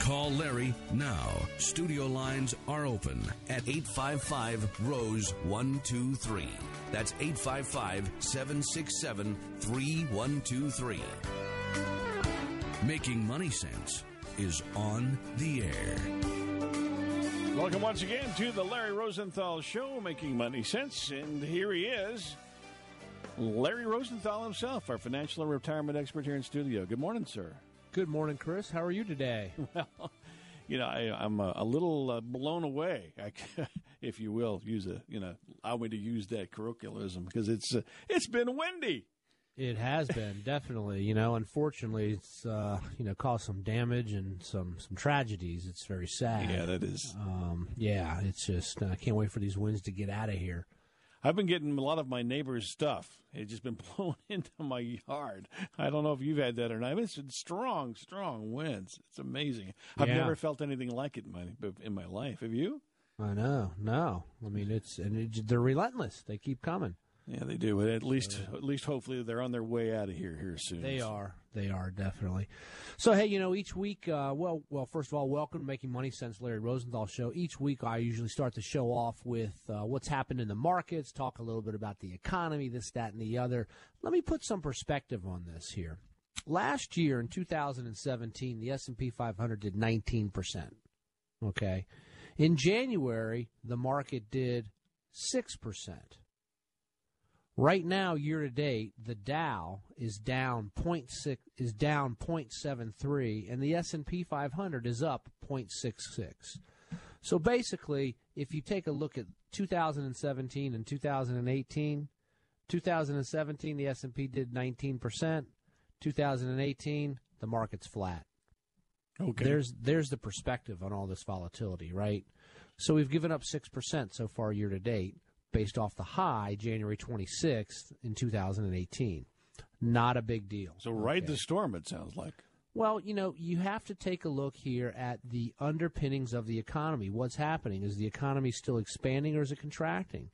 Call Larry now. Studio lines are open at 855 Rose 123. That's 855 767 3123. Making Money Sense is on the air. Welcome once again to the Larry Rosenthal Show, making money sense. And here he is, Larry Rosenthal himself, our financial and retirement expert here in studio. Good morning, sir. Good morning, Chris. How are you today? Well, you know, I, I'm a, a little uh, blown away, I, if you will, use a you know, allow me to use that colloquialism because it's uh, it's been windy. It has been definitely. You know, unfortunately, it's uh, you know caused some damage and some some tragedies. It's very sad. Yeah, that is. Um, yeah, it's just I can't wait for these winds to get out of here. I've been getting a lot of my neighbor's stuff. It's just been blown into my yard. I don't know if you've had that or not. It's strong, strong winds. It's amazing. I've Yeah. never felt anything like it in my in my life. Have you? I know. No, I mean it's and it, they're relentless. They keep coming. Yeah, they do. But at least, at least, hopefully, they're on their way out of here here soon. They are. They are definitely. So hey, you know, each week, uh, well, well, first of all, welcome to Making Money Sense, Larry Rosenthal show. Each week, I usually start the show off with uh, what's happened in the markets, talk a little bit about the economy, this, that, and the other. Let me put some perspective on this here. Last year in 2017, the S&P 500 did 19 percent. Okay, in January, the market did six percent. Right now, year to date, the Dow is down 0.6 is down 0.73, and the S and P 500 is up 0.66. So basically, if you take a look at 2017 and 2018, 2017 the S and P did 19 percent. 2018 the market's flat. Okay. There's there's the perspective on all this volatility, right? So we've given up six percent so far year to date, based off the high January 26th in 2018. Not a big deal. so ride Okay. the storm. It sounds like. Well, you know, you have to take a look here at the underpinnings of the economy. What's happening? Is the economy still expanding or is it contracting?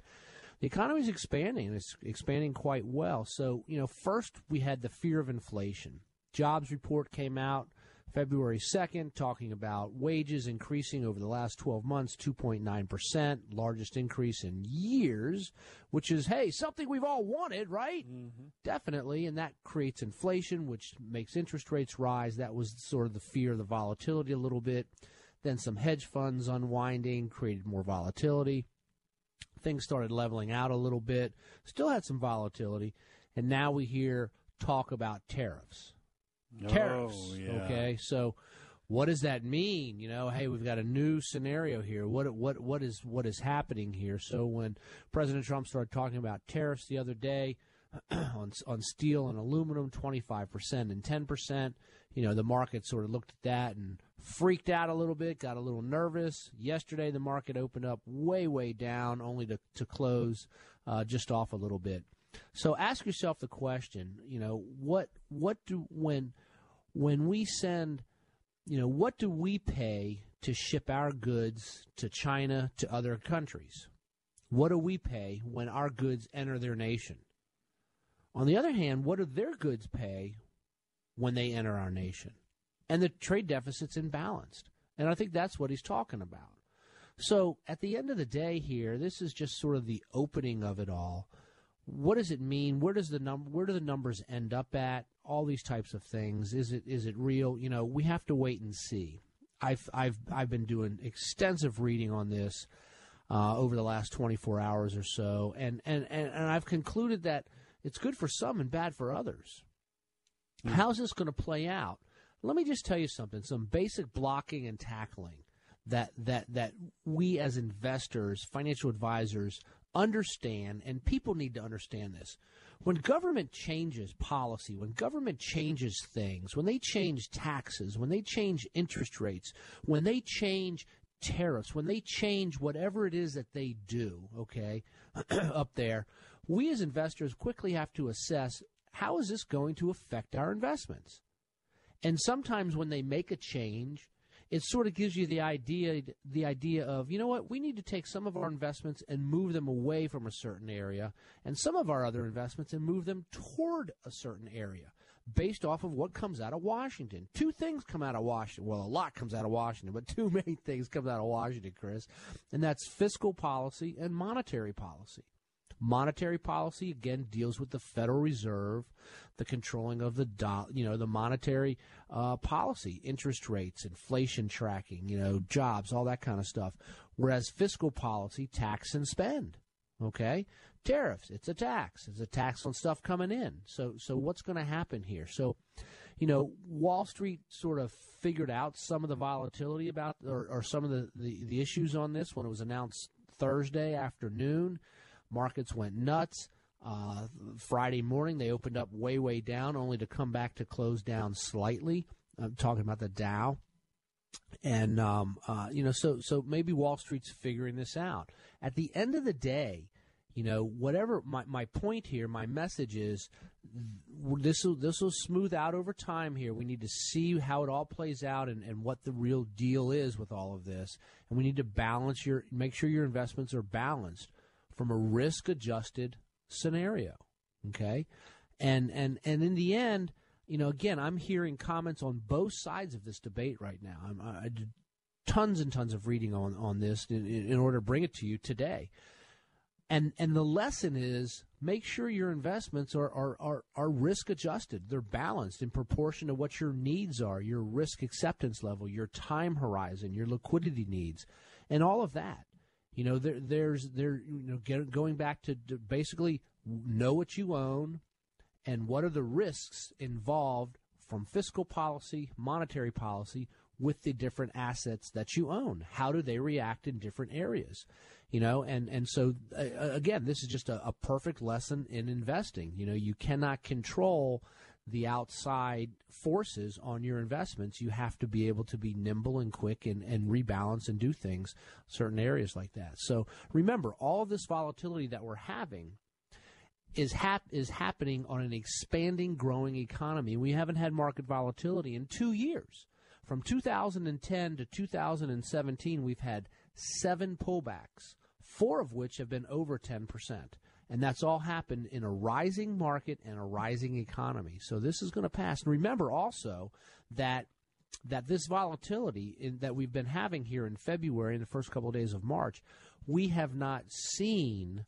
The economy is expanding, and it's expanding quite well. So, you know, first we had the fear of inflation. Jobs report came out February 2nd, talking about wages increasing over the last 12 months 2.9%, largest increase in years, which is, hey, something we've all wanted, right? Mm-hmm. Definitely. And that creates inflation, which makes interest rates rise. That was sort of the fear of the volatility a little bit. Then some hedge funds unwinding created more volatility. Things started leveling out a little bit, still had some volatility. And now we hear talk about tariffs tariffs. Oh, yeah. Okay, so what does that mean? You know, hey, we've got a new scenario here. What what what is what is happening here? So when President Trump started talking about tariffs the other day on on steel and aluminum, twenty five percent and ten percent, you know, the market sort of looked at that and freaked out a little bit, got a little nervous. Yesterday, the market opened up way way down, only to to close uh, just off a little bit. So ask yourself the question, you know, what what do when when we send, you know, what do we pay to ship our goods to China to other countries? What do we pay when our goods enter their nation? On the other hand, what do their goods pay when they enter our nation? And the trade deficit's imbalanced. And I think that's what he's talking about. So at the end of the day here, this is just sort of the opening of it all. What does it mean? Where does the num- where do the numbers end up at? All these types of things. Is it is it real? You know, we have to wait and see. I've I've I've been doing extensive reading on this uh, over the last 24 hours or so, and, and and and I've concluded that it's good for some and bad for others. Mm. How's this going to play out? Let me just tell you something. Some basic blocking and tackling that that that we as investors, financial advisors understand and people need to understand this. When government changes policy, when government changes things, when they change taxes, when they change interest rates, when they change tariffs, when they change whatever it is that they do, okay, up there, we as investors quickly have to assess how is this going to affect our investments? And sometimes when they make a change, it sort of gives you the idea the idea of you know what we need to take some of our investments and move them away from a certain area and some of our other investments and move them toward a certain area based off of what comes out of Washington. Two things come out of Washington. Well, a lot comes out of Washington, but two main things come out of Washington, Chris, and that's fiscal policy and monetary policy. Monetary policy again deals with the Federal Reserve, the controlling of the do- you know the monetary uh, policy, interest rates, inflation tracking, you know jobs, all that kind of stuff. Whereas fiscal policy, tax and spend. Okay, tariffs, it's a tax. It's a tax on stuff coming in. So so what's going to happen here? So you know, Wall Street sort of figured out some of the volatility about or, or some of the, the, the issues on this when it was announced Thursday afternoon. Markets went nuts. Uh, Friday morning, they opened up way, way down, only to come back to close down slightly. I'm talking about the Dow. And um, uh, you know, so so maybe Wall Street's figuring this out. At the end of the day, you know, whatever my, my point here, my message is this will this will smooth out over time here. We need to see how it all plays out and, and what the real deal is with all of this. And we need to balance your make sure your investments are balanced from a risk adjusted scenario. Okay? And and and in the end, you know, again, I'm hearing comments on both sides of this debate right now. I'm, I did tons and tons of reading on on this in, in order to bring it to you today. And and the lesson is make sure your investments are, are, are, are risk adjusted. They're balanced in proportion to what your needs are, your risk acceptance level, your time horizon, your liquidity needs, and all of that. You know, there, there's there. You know, get, going back to, to basically know what you own and what are the risks involved from fiscal policy, monetary policy with the different assets that you own. How do they react in different areas? You know, and and so uh, again, this is just a, a perfect lesson in investing. You know, you cannot control the outside forces on your investments, you have to be able to be nimble and quick and, and rebalance and do things certain areas like that. So remember, all this volatility that we're having is hap- is happening on an expanding, growing economy. We haven't had market volatility in two years. From 2010 to 2017, we've had seven pullbacks, four of which have been over 10 percent. And that's all happened in a rising market and a rising economy. So this is going to pass. And remember also that that this volatility in, that we've been having here in February in the first couple of days of March, we have not seen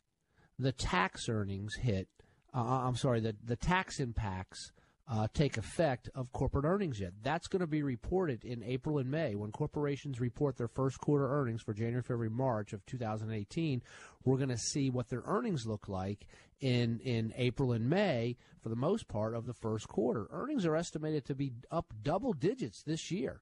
the tax earnings hit. Uh, I'm sorry, the the tax impacts uh, take effect of corporate earnings yet. That's going to be reported in April and May when corporations report their first quarter earnings for January, February, March of 2018. We're going to see what their earnings look like in in April and May for the most part of the first quarter. Earnings are estimated to be up double digits this year.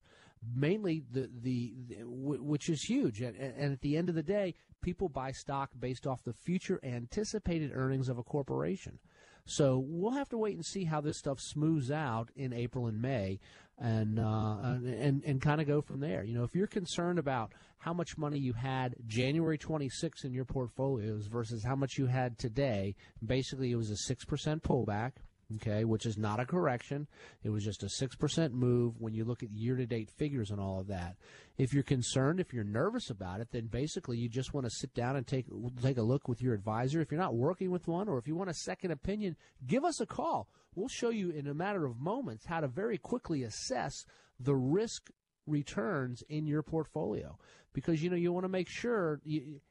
Mainly the the, the which is huge, and, and at the end of the day, people buy stock based off the future anticipated earnings of a corporation. So we'll have to wait and see how this stuff smooths out in April and May, and uh, and and kind of go from there. You know, if you're concerned about how much money you had January 26 in your portfolios versus how much you had today, basically it was a six percent pullback okay, which is not a correction. It was just a 6% move when you look at year to date figures and all of that. If you're concerned, if you're nervous about it, then basically you just want to sit down and take, take a look with your advisor. If you're not working with one or if you want a second opinion, give us a call. We'll show you in a matter of moments how to very quickly assess the risk returns in your portfolio because you know you want to make sure you,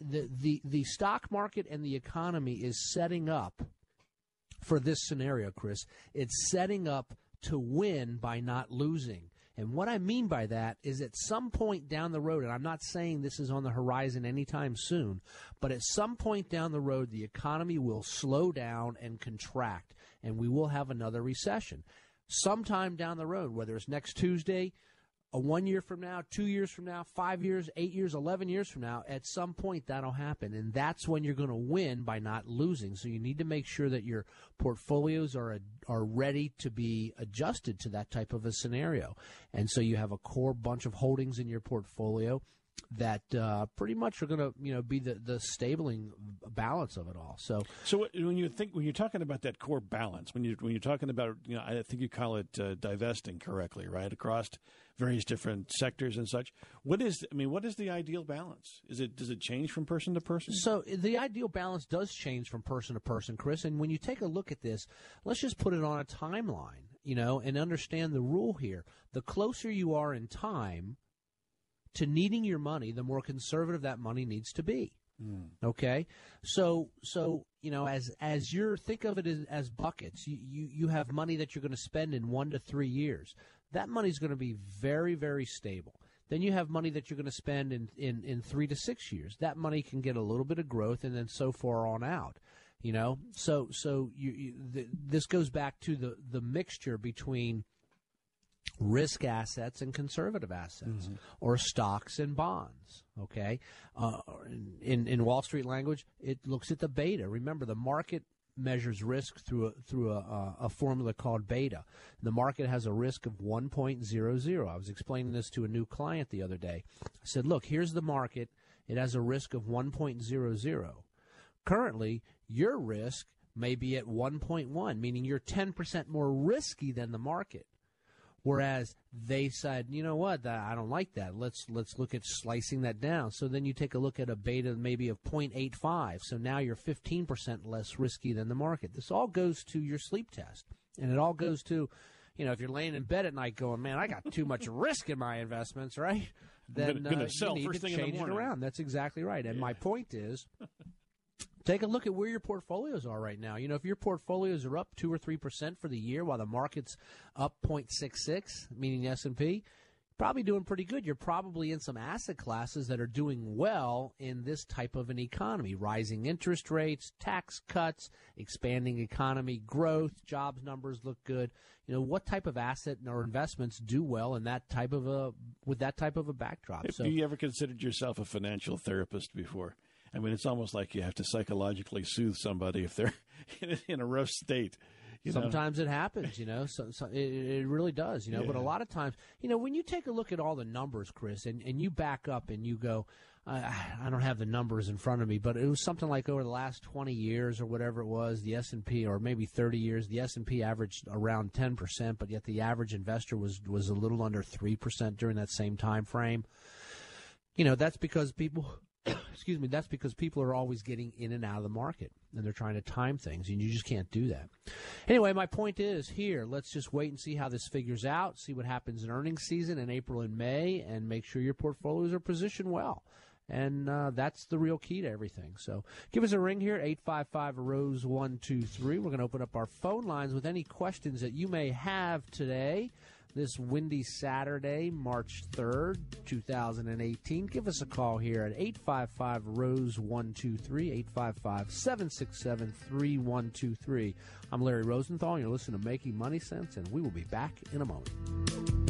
the the the stock market and the economy is setting up for this scenario, Chris. It's setting up to win by not losing. And what I mean by that is at some point down the road, and I'm not saying this is on the horizon anytime soon, but at some point down the road, the economy will slow down and contract, and we will have another recession. Sometime down the road, whether it's next Tuesday, a one year from now, two years from now, five years, eight years, 11 years from now, at some point that'll happen. And that's when you're going to win by not losing. So you need to make sure that your portfolios are, are ready to be adjusted to that type of a scenario. And so you have a core bunch of holdings in your portfolio that uh, pretty much are going to you know be the the stabling balance of it all. So so when you think when you're talking about that core balance, when you when you're talking about you know I think you call it uh, divesting correctly, right across various different sectors and such. What is I mean, what is the ideal balance? Is it does it change from person to person? So the ideal balance does change from person to person, Chris. And when you take a look at this, let's just put it on a timeline, you know, and understand the rule here. The closer you are in time to needing your money, the more conservative that money needs to be. Mm. Okay, so so you know as as you're think of it as, as buckets. You, you you have money that you're going to spend in one to three years. That money is going to be very very stable. Then you have money that you're going to spend in, in, in three to six years. That money can get a little bit of growth, and then so far on out. You know, so so you, you the, this goes back to the the mixture between risk assets and conservative assets, mm-hmm. or stocks and bonds. Okay, uh, in in Wall Street language, it looks at the beta. Remember, the market measures risk through a, through a, a, formula called beta. The market has a risk of 1.00. I was explaining this to a new client the other day. I said, "Look, here's the market. It has a risk of 1.00. Currently, your risk may be at 1.1, meaning you're 10% more risky than the market." Whereas they said, you know what, I don't like that. Let's let's look at slicing that down. So then you take a look at a beta maybe of 0.85. So now you're 15% less risky than the market. This all goes to your sleep test, and it all goes to, you know, if you're laying in bed at night going, man, I got too much risk in my investments, right? Then gonna, gonna uh, you need to change it around. That's exactly right. And yeah. my point is. Take a look at where your portfolios are right now. You know, if your portfolios are up two or three percent for the year, while the market's up 0.66, meaning S and P, probably doing pretty good. You're probably in some asset classes that are doing well in this type of an economy. Rising interest rates, tax cuts, expanding economy growth, jobs numbers look good. You know, what type of asset or investments do well in that type of a with that type of a backdrop? Have so, you ever considered yourself a financial therapist before? I mean, it's almost like you have to psychologically soothe somebody if they're in a rough state. Sometimes know? it happens, you know. So, so it, it, really does, you know. Yeah. But a lot of times, you know, when you take a look at all the numbers, Chris, and, and you back up and you go, I, I don't have the numbers in front of me, but it was something like over the last 20 years or whatever it was, the S&P, or maybe 30 years, the S&P averaged around 10%, but yet the average investor was was a little under 3% during that same time frame. You know, that's because people excuse me, that's because people are always getting in and out of the market and they're trying to time things and you just can't do that. Anyway, my point is here, let's just wait and see how this figures out, see what happens in earnings season in April and May and make sure your portfolios are positioned well. And uh, that's the real key to everything. So give us a ring here, 855 Rose 123. We're going to open up our phone lines with any questions that you may have today this windy Saturday, March 3rd, 2018. Give us a call here at 855 Rose 123, 855 767 3123. I'm Larry Rosenthal, and you're listening to Making Money Sense, and we will be back in a moment.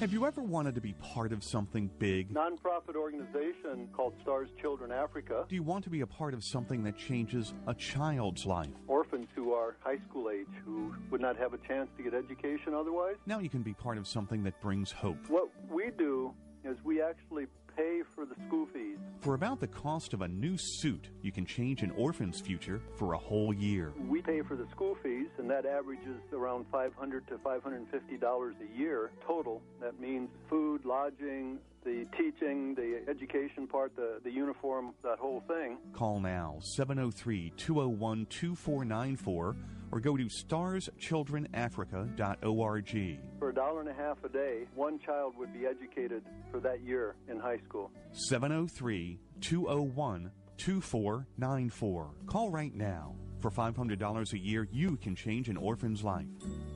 Have you ever wanted to be part of something big? Nonprofit organization called Stars Children Africa. Do you want to be a part of something that changes a child's life? Orphans who are high school age who would not have a chance to get education otherwise. Now you can be part of something that brings hope. What we do is we actually pay for the school fees. For about the cost of a new suit, you can change an orphan's future for a whole year. We pay for the school fees, and that averages around 500 to 550 dollars a year total. That means food, lodging, the teaching, the education part, the, the uniform, that whole thing. Call now 703 201 2494 or go to starschildrenafrica.org. For a dollar and a half a day, one child would be educated for that year in high school. 703 201 2494. Call right now. For $500 a year, you can change an orphan's life.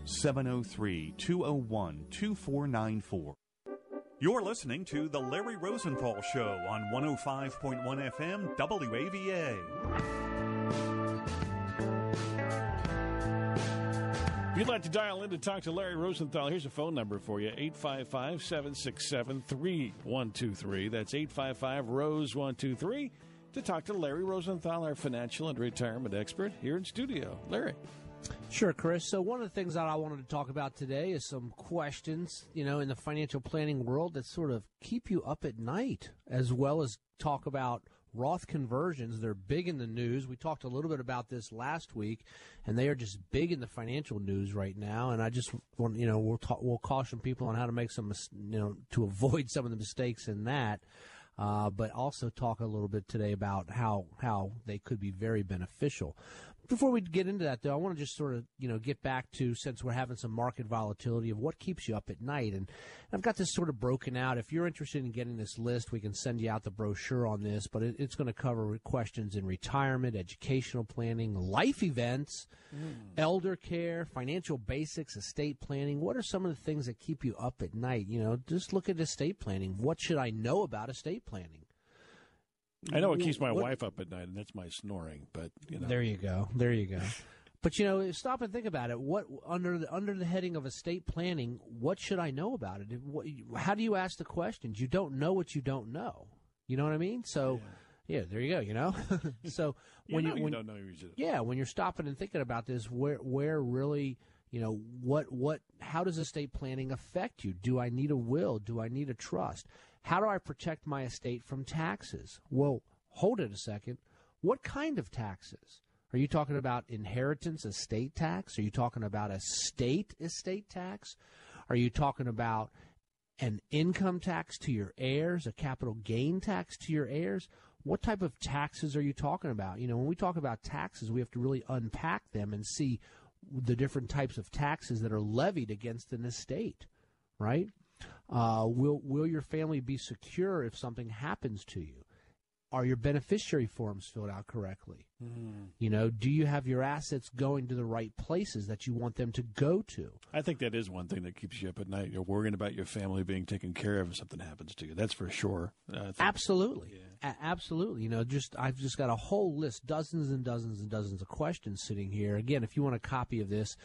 703 201 2494. You're listening to The Larry Rosenthal Show on 105.1 FM WAVA. If you'd like to dial in to talk to Larry Rosenthal, here's a phone number for you 855 767 3123. That's 855 Rose 123 to talk to Larry Rosenthal, our financial and retirement expert here in studio. Larry. Sure, Chris. So one of the things that I wanted to talk about today is some questions, you know, in the financial planning world that sort of keep you up at night, as well as talk about Roth conversions. They're big in the news. We talked a little bit about this last week, and they are just big in the financial news right now. And I just want, you know, we'll talk, we'll caution people on how to make some, you know, to avoid some of the mistakes in that. Uh, but also talk a little bit today about how how they could be very beneficial. Before we get into that, though, I want to just sort of you know get back to since we're having some market volatility of what keeps you up at night, and I've got this sort of broken out. If you're interested in getting this list, we can send you out the brochure on this, but it, it's going to cover questions in retirement, educational planning, life events, mm. elder care, financial basics, estate planning. What are some of the things that keep you up at night? You know, just look at estate planning. What should I know about estate planning? I know it keeps my what, wife up at night, and that's my snoring. But you know, there you go, there you go. But you know, stop and think about it. What under the under the heading of estate planning, what should I know about it? What, how do you ask the questions? You don't know what you don't know. You know what I mean? So. Yeah. Yeah, there you go. You know, so when you, you when, you don't know, you yeah, when you're stopping and thinking about this, where where really, you know, what what how does estate planning affect you? Do I need a will? Do I need a trust? How do I protect my estate from taxes? Well, hold it a second. What kind of taxes? Are you talking about inheritance estate tax? Are you talking about a state estate tax? Are you talking about an income tax to your heirs, a capital gain tax to your heirs? What type of taxes are you talking about? You know, when we talk about taxes, we have to really unpack them and see the different types of taxes that are levied against an estate, right? Uh, will will your family be secure if something happens to you? Are your beneficiary forms filled out correctly? Mm. You know, do you have your assets going to the right places that you want them to go to? I think that is one thing that keeps you up at night. You're worrying about your family being taken care of if something happens to you. That's for sure. Absolutely. Yeah. A- absolutely. You know, just I've just got a whole list, dozens and dozens and dozens of questions sitting here. Again, if you want a copy of this,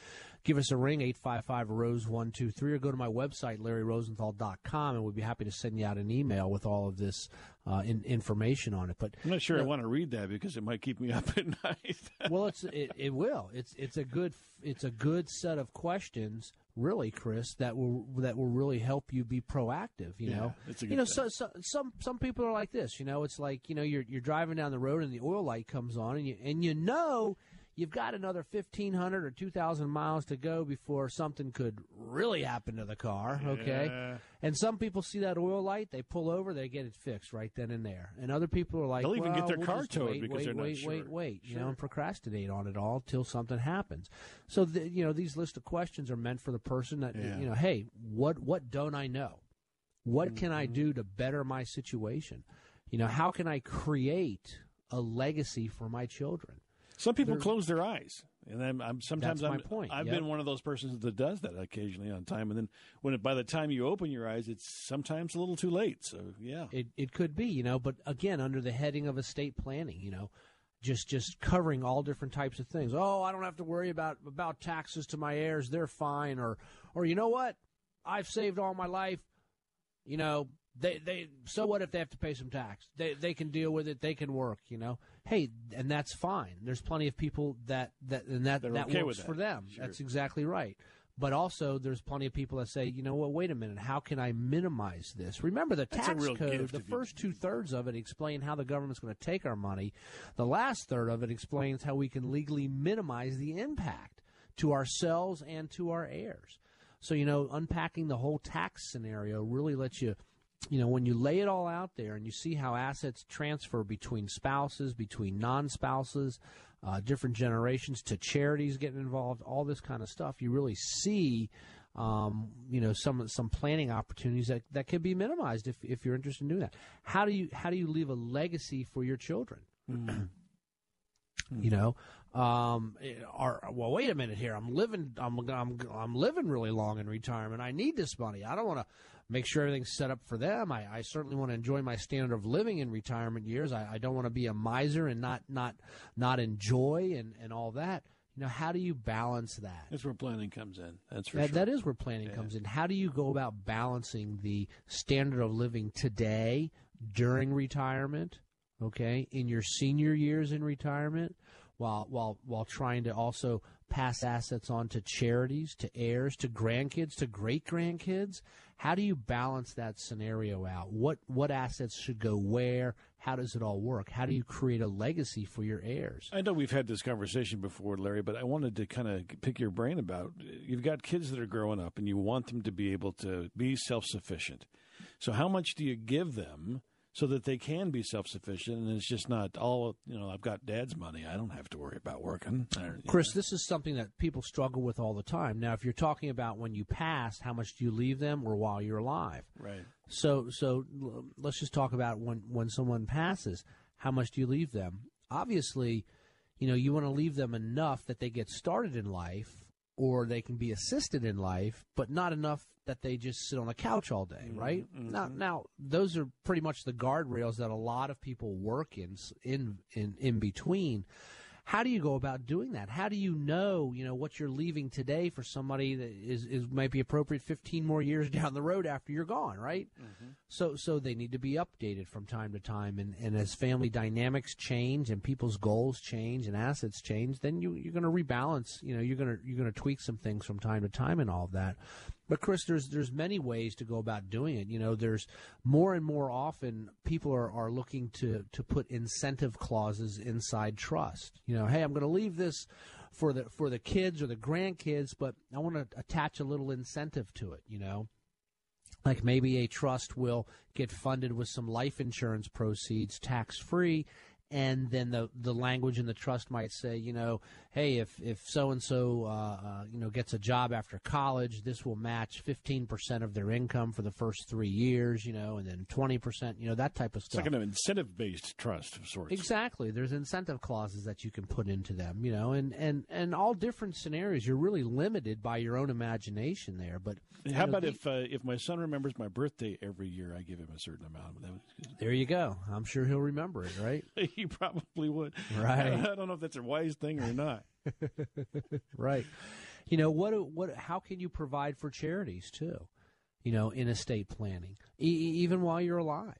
give us a ring, 855 Rose 123, or go to my website, larryrosenthal.com, and we'd be happy to send you out an email with all of this uh, in, information on it. But I'm not sure you know, I want to read that because it might keep me up at night. well, it's it, it will. It's it's a good it's a good set of questions really, Chris, that will that will really help you be proactive. You yeah, know, you know, so, so, some some people are like this. You know, it's like you know you're you're driving down the road and the oil light comes on and you and you know you've got another 1,500 or 2,000 miles to go before something could really happen to the car, okay? Yeah. And some people see that oil light, they pull over, they get it fixed right then and there. And other people are like, they'll even well, get their we'll car towed wait, because wait, they're wait, not sure. Wait, wait, sure. you know, and procrastinate on it all till something happens. So, the, you know, these list of questions are meant for the person that, yeah. you know, hey, what, what don't I know? What mm-hmm. can I mm-hmm. do to better my situation? You know, how can I create a legacy for my children? Some people They're, close their eyes, and I'm, I'm sometimes that's I'm, my point. I've yep. been one of those persons that does that occasionally on time, and then when it, by the time you open your eyes, it's sometimes a little too late. So yeah, it it could be, you know. But again, under the heading of estate planning, you know, just just covering all different types of things. Oh, I don't have to worry about about taxes to my heirs; they're fine. Or or you know what? I've saved all my life. You know, they they so what if they have to pay some tax? They they can deal with it. They can work. You know, hey, and that's fine. There's plenty of people that that and that They're that okay works for them. Sure. That's exactly right. But also, there's plenty of people that say, you know what, wait a minute, how can I minimize this? Remember, the That's tax code, the first two thirds of it explain how the government's going to take our money. The last third of it explains how we can legally minimize the impact to ourselves and to our heirs. So, you know, unpacking the whole tax scenario really lets you, you know, when you lay it all out there and you see how assets transfer between spouses, between non spouses, uh, different generations, to charities getting involved, all this kind of stuff, you really see. Um, you know some some planning opportunities that, that can be minimized if, if you're interested in doing that. How do you how do you leave a legacy for your children? you know um are well wait a minute here i'm living i'm i'm i'm living really long in retirement i need this money i don't want to make sure everything's set up for them i, I certainly want to enjoy my standard of living in retirement years i, I don't want to be a miser and not not not enjoy and and all that you know how do you balance that That's where planning comes in. That's for that, sure. that is where planning comes in. How do you go about balancing the standard of living today during retirement, okay, in your senior years in retirement, while while while trying to also pass assets on to charities, to heirs, to grandkids, to great grandkids? How do you balance that scenario out? What what assets should go where? How does it all work? How do you create a legacy for your heirs? I know we've had this conversation before, Larry, but I wanted to kind of pick your brain about you've got kids that are growing up and you want them to be able to be self sufficient. So, how much do you give them so that they can be self sufficient and it's just not all, you know, I've got dad's money. I don't have to worry about working. Chris, this is something that people struggle with all the time. Now, if you're talking about when you pass, how much do you leave them, or while you're alive? Right. So, so let's just talk about when when someone passes, how much do you leave them? Obviously, you know you want to leave them enough that they get started in life, or they can be assisted in life, but not enough that they just sit on a couch all day, mm-hmm, right? Mm-hmm. Now, now those are pretty much the guardrails that a lot of people work in in in in between. How do you go about doing that? How do you know, you know, what you're leaving today for somebody that is, is might be appropriate 15 more years down the road after you're gone, right? Mm-hmm. So so they need to be updated from time to time and, and as family dynamics change and people's goals change and assets change, then you you're going to rebalance, you know, you're going to you're going to tweak some things from time to time and all of that. But Chris, there's there's many ways to go about doing it. You know, there's more and more often people are, are looking to to put incentive clauses inside trust. You know, hey, I'm going to leave this for the for the kids or the grandkids, but I want to attach a little incentive to it. You know, like maybe a trust will get funded with some life insurance proceeds tax free and then the the language in the trust might say you know hey if if so and so you know gets a job after college this will match 15% of their income for the first 3 years you know and then 20% you know that type of stuff. It's like an incentive based trust of sorts. Exactly. There's incentive clauses that you can put into them, you know, and, and, and all different scenarios. You're really limited by your own imagination there. But How know, about the- if uh, if my son remembers my birthday every year, I give him a certain amount? That there you go. I'm sure he'll remember it, right? he probably would. Right. I don't know if that's a wise thing or not. right. You know what? What? How can you provide for charities too? You know, in estate planning, e- even while you're alive.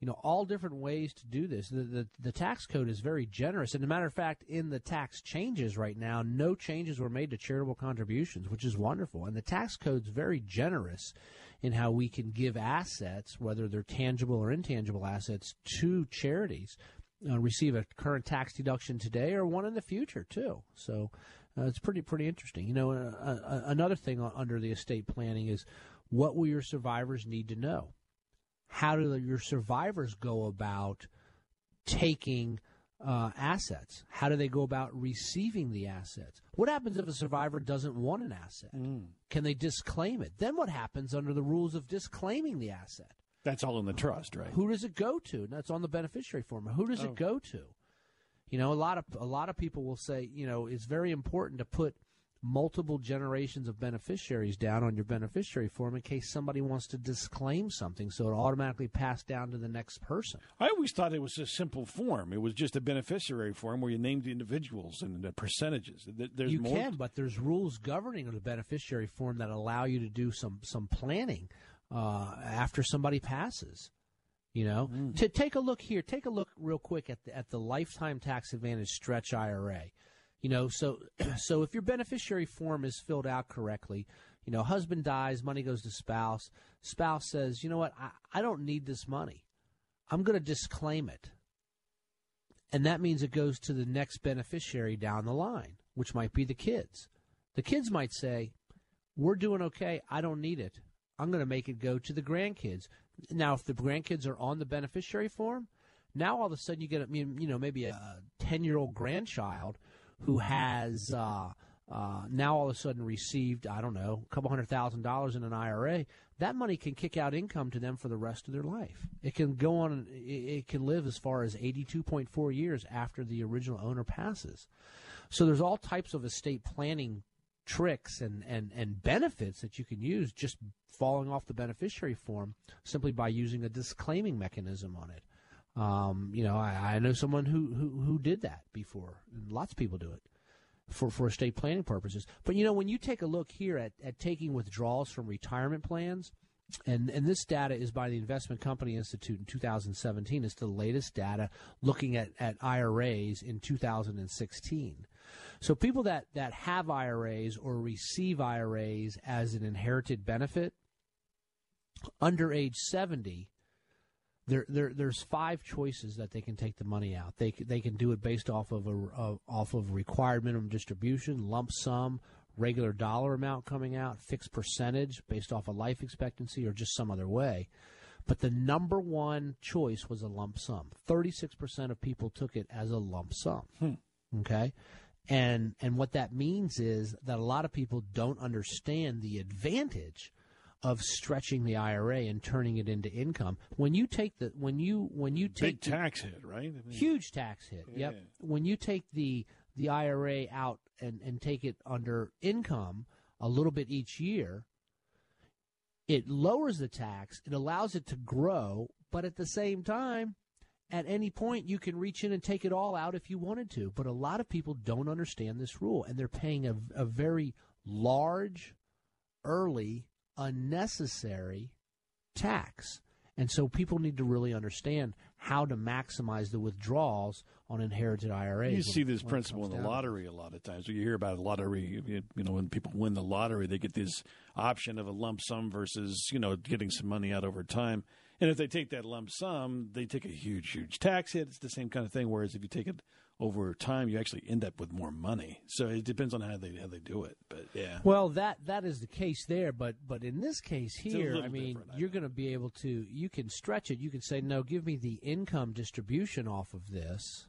You know, all different ways to do this. The, the the tax code is very generous, and as a matter of fact, in the tax changes right now, no changes were made to charitable contributions, which is wonderful. And the tax code's very generous in how we can give assets, whether they're tangible or intangible assets, to charities uh, receive a current tax deduction today or one in the future too. So uh, it's pretty pretty interesting. You know, uh, uh, another thing under the estate planning is what will your survivors need to know? How do your survivors go about taking uh, assets? How do they go about receiving the assets? What happens if a survivor doesn't want an asset? Can they disclaim it? Then what happens under the rules of disclaiming the asset? That's all in the trust, right? Who does it go to? That's on the beneficiary form. Who does Oh. it go to? You know, a lot of a lot of people will say, you know, it's very important to put multiple generations of beneficiaries down on your beneficiary form in case somebody wants to disclaim something, so it automatically passed down to the next person. I always thought it was a simple form. It was just a beneficiary form where you named the individuals and the percentages. There's you more. can, but there's rules governing the beneficiary form that allow you to do some some planning uh, after somebody passes. You know, Mm. to take a look here, take a look real quick at the, at the lifetime tax advantage stretch IRA. You know, so so if your beneficiary form is filled out correctly, you know, husband dies, money goes to spouse. Spouse says, you know what, I, I don't need this money. I'm going to disclaim it. And that means it goes to the next beneficiary down the line, which might be the kids. The kids might say, we're doing okay. I don't need it. I'm going to make it go to the grandkids. Now, if the grandkids are on the beneficiary form, now all of a sudden you get, you know, maybe a 10 year old grandchild who has uh, uh, now all of a sudden received, I don't know, a couple hundred thousand dollars in an IRA, that money can kick out income to them for the rest of their life. It can go on, it can live as far as 82.4 years after the original owner passes. So there's all types of estate planning tricks and, and, and benefits that you can use just falling off the beneficiary form simply by using a disclaiming mechanism on it. Um, you know, I, I know someone who, who, who did that before. Lots of people do it for, for estate planning purposes. But you know, when you take a look here at, at taking withdrawals from retirement plans, and and this data is by the Investment Company Institute in 2017. It's the latest data looking at, at IRAs in 2016. So people that, that have IRAs or receive IRAs as an inherited benefit under age 70 there, there, there's five choices that they can take the money out. They they can do it based off of a, a off of required minimum distribution, lump sum, regular dollar amount coming out, fixed percentage based off of life expectancy, or just some other way. But the number one choice was a lump sum. Thirty-six percent of people took it as a lump sum. Hmm. Okay, and and what that means is that a lot of people don't understand the advantage of stretching the IRA and turning it into income. When you take the when you when you take big tax hit, right? I mean, huge tax hit. Yeah. Yep. When you take the the IRA out and and take it under income a little bit each year, it lowers the tax. It allows it to grow, but at the same time, at any point you can reach in and take it all out if you wanted to. But a lot of people don't understand this rule, and they're paying a, a very large, early unnecessary tax. And so people need to really understand how to maximize the withdrawals on inherited IRAs. You see this principle in the lottery a lot of times. You hear about a lottery, you know, when people win the lottery, they get this option of a lump sum versus, you know, getting some money out over time. And if they take that lump sum, they take a huge, huge tax hit. It's the same kind of thing. Whereas if you take it over time, you actually end up with more money. So it depends on how they how they do it. But yeah. Well, that that is the case there, but but in this case here, I mean, you're going to be able to you can stretch it. You can say, no, give me the income distribution off of this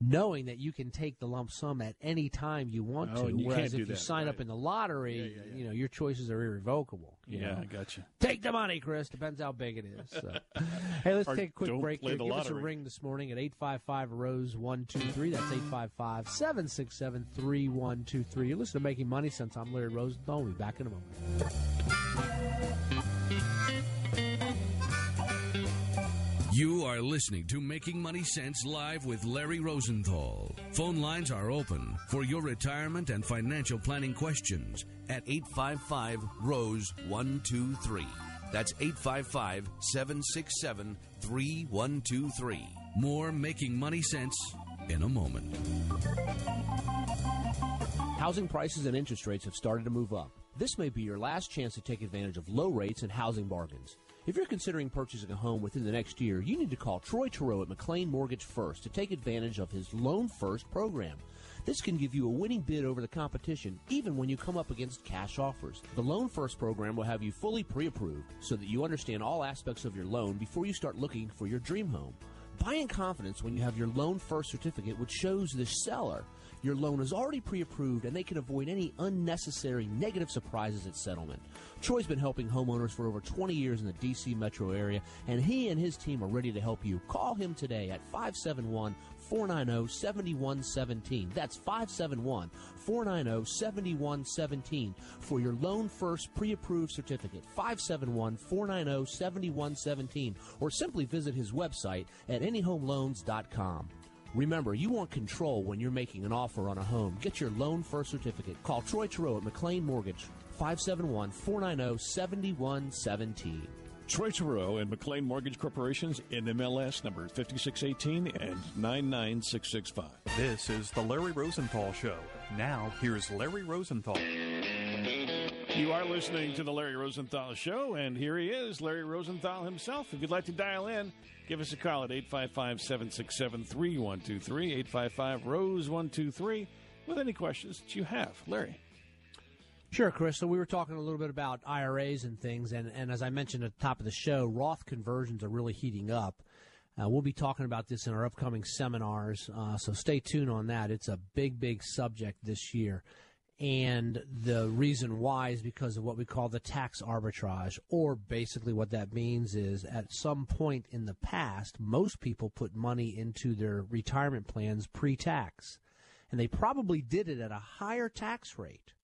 knowing that you can take the lump sum at any time you want oh, to. You whereas if you that, sign right. up in the lottery, yeah, yeah, yeah. you know your choices are irrevocable. yeah, know? I got you. Take the money, Chris. Depends how big it is. So. hey, let's Or take a quick break play here. the Give us a ring this morning at 855 Rose 123. That's 855 767 3123. You're listening to Making Money Sense. I'm Larry Rosenthal. We'll be back in a moment. You are listening to Making Money Sense live with Larry Rosenthal. Phone lines are open for your retirement and financial planning questions at 855 Rose 123. That's 855 767 3123. More Making Money Sense in a moment. Housing prices and interest rates have started to move up. This may be your last chance to take advantage of low rates and housing bargains. If you're considering purchasing a home within the next year, you need to call Troy Terrell at McLean Mortgage First to take advantage of his Loan First program. This can give you a winning bid over the competition, even when you come up against cash offers. The Loan First program will have you fully pre approved so that you understand all aspects of your loan before you start looking for your dream home. Buy in confidence when you have your Loan First certificate, which shows the seller your loan is already pre approved and they can avoid any unnecessary negative surprises at settlement. Troy's been helping homeowners for over 20 years in the D.C. metro area, and he and his team are ready to help you. Call him today at 571 490 7117. That's 571 490 7117 for your Loan First pre approved certificate. 571 490 7117. Or simply visit his website at anyhomeloans.com. Remember, you want control when you're making an offer on a home. Get your loan first certificate. Call Troy Terrell at McLean Mortgage, 571 490 7117. Troy Terrell and McLean Mortgage Corporation's NMLS number 5618 and 99665. This is the Larry Rosenthal Show. Now, here's Larry Rosenthal. You are listening to the Larry Rosenthal Show, and here he is, Larry Rosenthal himself. If you'd like to dial in, give us a call at 855 767 3123, 855 Rose 123, with any questions that you have. Larry. Sure, Chris. So we were talking a little bit about IRAs and things, and, and as I mentioned at the top of the show, Roth conversions are really heating up. Uh, we'll be talking about this in our upcoming seminars, uh, so stay tuned on that. It's a big, big subject this year. And the reason why is because of what we call the tax arbitrage, or basically what that means is at some point in the past, most people put money into their retirement plans pre tax. And they probably did it at a higher tax rate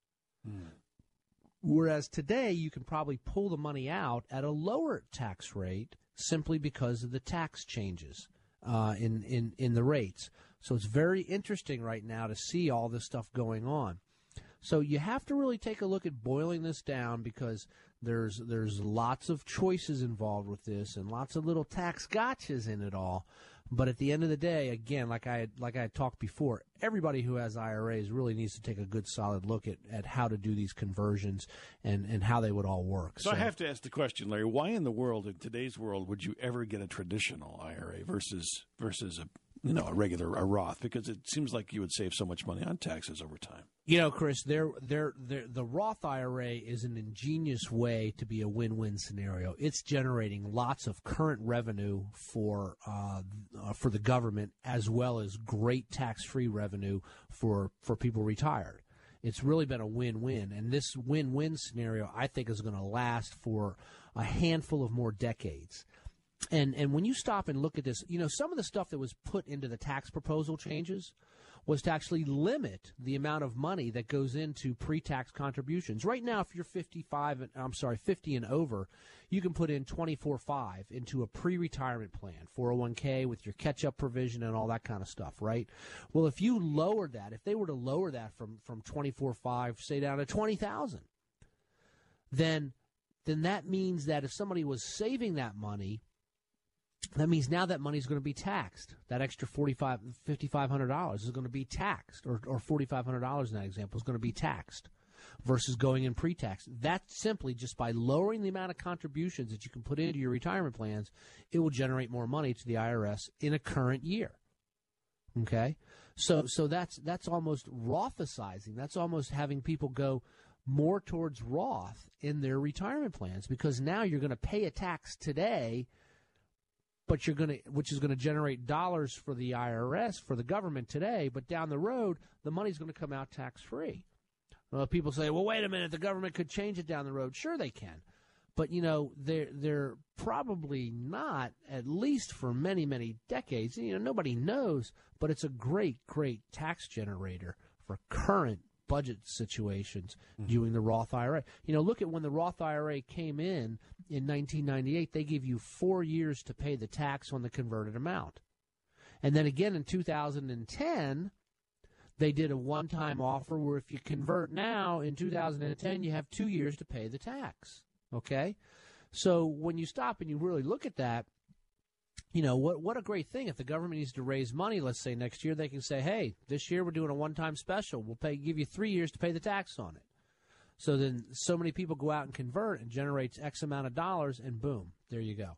Whereas today, you can probably pull the money out at a lower tax rate simply because of the tax changes uh, in, in, in the rates. So it's very interesting right now to see all this stuff going on. So you have to really take a look at boiling this down because there's there's lots of choices involved with this and lots of little tax gotchas in it all. But at the end of the day, again, like I like I had talked before, everybody who has IRAs really needs to take a good solid look at, at how to do these conversions and, and how they would all work. So, I have to ask the question, Larry, why in the world, in today's world, would you ever get a traditional IRA versus versus a you know a regular a Roth? Because it seems like you would save so much money on taxes over time. You know, Chris, the Roth IRA is an ingenious way to be a win-win scenario. It's generating lots of current revenue for uh, uh, for the government, as well as great tax-free revenue for for people retired. It's really been a win-win, and this win-win scenario, I think, is going to last for a handful of more decades. And and when you stop and look at this, you know, some of the stuff that was put into the tax proposal changes was to actually limit the amount of money that goes into pre-tax contributions. Right now, if you're 55, and, I'm sorry, 50 and over, you can put in 24.5 into a pre-retirement plan, 401k with your catch-up provision and all that kind of stuff, right? Well, if you lowered that, if they were to lower that from from 24.5, say down to 20,000, then then that means that if somebody was saving that money that means now that money is going to be taxed. That extra $4,500 $5,500 is going to be taxed, or, or $4,500 in that example is going to be taxed versus going in pre tax. That's simply just by lowering the amount of contributions that you can put into your retirement plans, it will generate more money to the IRS in a current year. Okay? So, so that's, that's almost Rothicizing. That's almost having people go more towards Roth in their retirement plans because now you're going to pay a tax today but you're going to which is going to generate dollars for the IRS for the government today but down the road the money's going to come out tax free well people say well wait a minute the government could change it down the road sure they can but you know they're they're probably not at least for many many decades you know nobody knows but it's a great great tax generator for current budget situations mm-hmm. doing the Roth IRA. You know, look at when the Roth IRA came in in 1998, they gave you four years to pay the tax on the converted amount. And then again in 2010, they did a one time offer where if you convert now in 2010, you have two years to pay the tax. Okay? So when you stop and you really look at that, you know what what a great thing if the government needs to raise money let's say next year they can say hey this year we're doing a one time special we'll pay give you 3 years to pay the tax on it so then so many people go out and convert and generates x amount of dollars and boom there you go.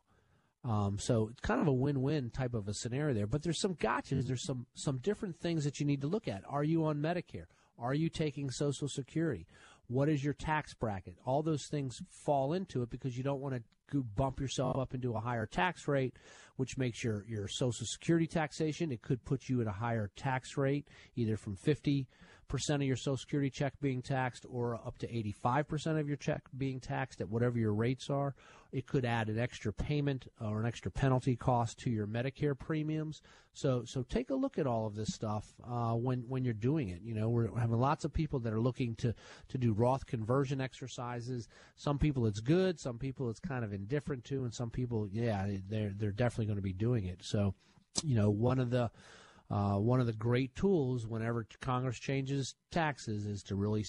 Um, so it's kind of a win-win type of a scenario there. But there's some gotchas. There's some some different things that you need to look at. Are you on medicare? Are you taking social security? What is your tax bracket? All those things fall into it because you don't want to bump yourself up into a higher tax rate, which makes your, your Social Security taxation. It could put you at a higher tax rate, either from 50 percent of your Social Security check being taxed, or up to 85 percent of your check being taxed at whatever your rates are. It could add an extra payment or an extra penalty cost to your Medicare premiums. So, so take a look at all of this stuff uh, when when you're doing it. You know, we're having lots of people that are looking to to do Roth conversion exercises. Some people it's good, some people it's kind of indifferent to, and some people, yeah, they're they're definitely going to be doing it. So, you know, one of the uh, one of the great tools whenever Congress changes taxes is to really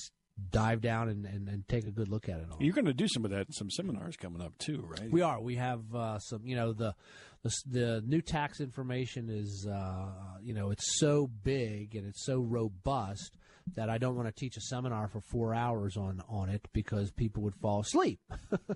dive down and, and, and take a good look at it all. You're going to do some of that some seminars coming up too, right? We are. We have uh, some. You know, the, the the new tax information is, uh, you know, it's so big and it's so robust that I don't want to teach a seminar for four hours on on it because people would fall asleep.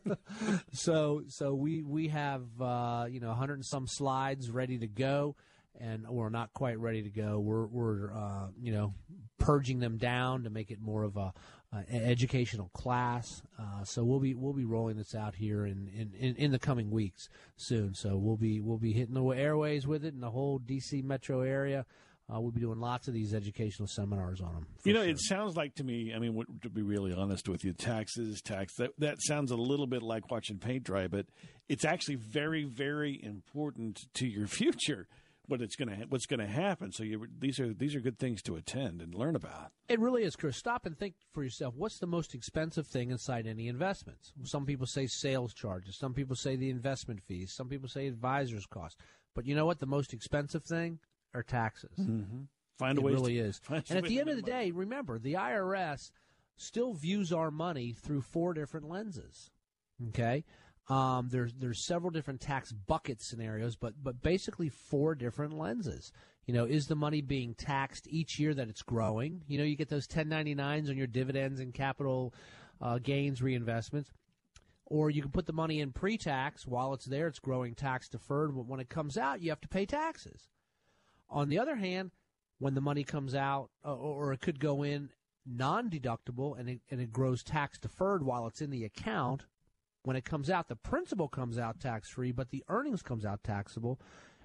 so so we we have uh, you know 100 and some slides ready to go. And we're not quite ready to go. We're, we're uh, you know, purging them down to make it more of a, uh, educational class. Uh, so we'll be we'll be rolling this out here in, in, in, in, the coming weeks soon. So we'll be we'll be hitting the airways with it in the whole DC metro area. Uh, we'll be doing lots of these educational seminars on them. You know, sure. it sounds like to me. I mean, to be really honest with you, taxes, tax that that sounds a little bit like watching paint dry, but it's actually very, very important to your future what it's going to what's going to happen. So you, these are these are good things to attend and learn about. It really is, Chris. Stop and think for yourself. What's the most expensive thing inside any investments? Some people say sales charges. Some people say the investment fees. Some people say advisors' cost. But you know what? The most expensive thing are taxes. Mm-hmm. Find it a way. really to, is. And at the end of the day, remember the IRS still views our money through four different lenses. Okay. Um, there's there's several different tax bucket scenarios, but but basically four different lenses. You know, is the money being taxed each year that it's growing? You know, you get those 1099s on your dividends and capital uh, gains reinvestments, or you can put the money in pre-tax while it's there, it's growing tax deferred. But when it comes out, you have to pay taxes. On the other hand, when the money comes out, uh, or it could go in non-deductible and it, and it grows tax deferred while it's in the account when it comes out, the principal comes out tax free, but the earnings comes out taxable.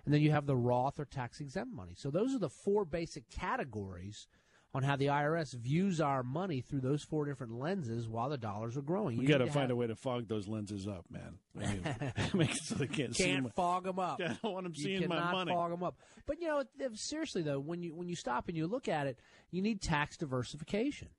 And then you have the Roth or tax exempt money. So those are the four basic categories on how the IRS views our money through those four different lenses while the dollars are growing. You, you got to have, find a way to fog those lenses up, man. I mean, make it so they can't, can't my, fog them up. I don't want them you seeing my cannot money. fog them up. But you know, seriously though, when you when you stop and you look at it, you need tax diversification.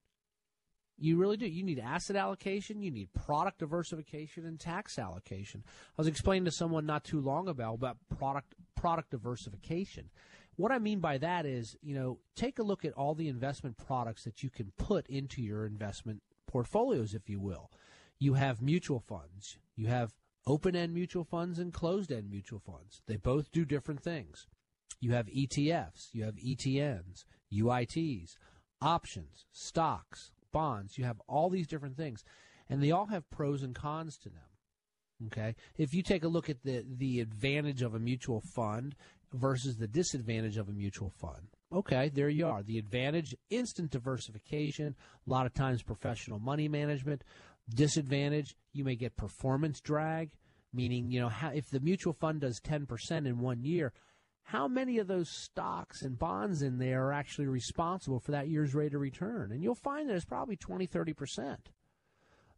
You really do. You need asset allocation, you need product diversification, and tax allocation. I was explaining to someone not too long ago about product product diversification. What I mean by that is, you know, take a look at all the investment products that you can put into your investment portfolios, if you will. You have mutual funds. You have open end mutual funds and closed end mutual funds. They both do different things. You have ETFs, you have ETNs, UITs, options, stocks, bonds. You have all these different things, and they all have pros and cons to them. Okay, if you take a look at the the advantage of a mutual fund versus the disadvantage of a mutual fund, okay, there you are. The advantage: instant diversification. A lot of times, professional money management. Disadvantage: you may get performance drag, meaning you know if the mutual fund does ten percent in one year, how many of those stocks and bonds in there are actually responsible for that year's rate of return? And you'll find that it's probably 20, 30%.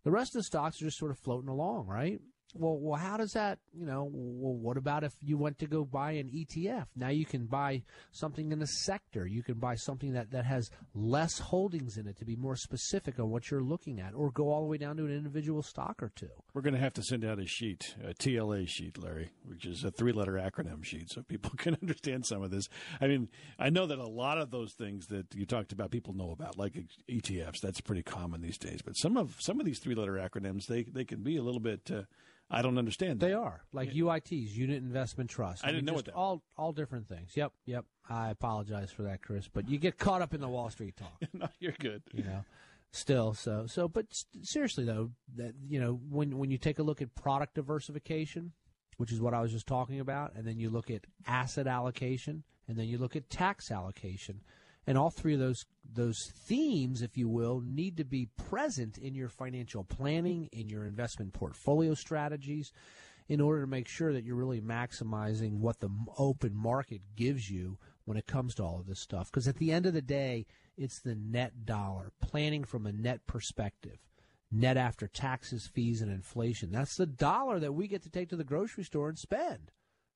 The rest of the stocks are just sort of floating along, right? Well, well, how does that, you know, well, what about if you went to go buy an ETF? Now you can buy something in a sector. You can buy something that, that has less holdings in it to be more specific on what you're looking at, or go all the way down to an individual stock or two. We're going to have to send out a sheet, a TLA sheet, Larry, which is a three letter acronym sheet so people can understand some of this. I mean, I know that a lot of those things that you talked about, people know about, like ETFs. That's pretty common these days. But some of some of these three letter acronyms, they, they can be a little bit. Uh, I don't understand. They are like yeah. UITs, Unit Investment Trust. I, I didn't mean, know what that. All all different things. Yep, yep. I apologize for that, Chris, but you get caught up in the Wall Street talk. no, you're good. You know, still so so. But seriously though, that you know when when you take a look at product diversification, which is what I was just talking about, and then you look at asset allocation, and then you look at tax allocation and all three of those those themes, if you will, need to be present in your financial planning, in your investment portfolio strategies, in order to make sure that you're really maximizing what the open market gives you when it comes to all of this stuff. Because at the end of the day, it's the net dollar, planning from a net perspective. Net after taxes, fees, and inflation. That's the dollar that we get to take to the grocery store and spend.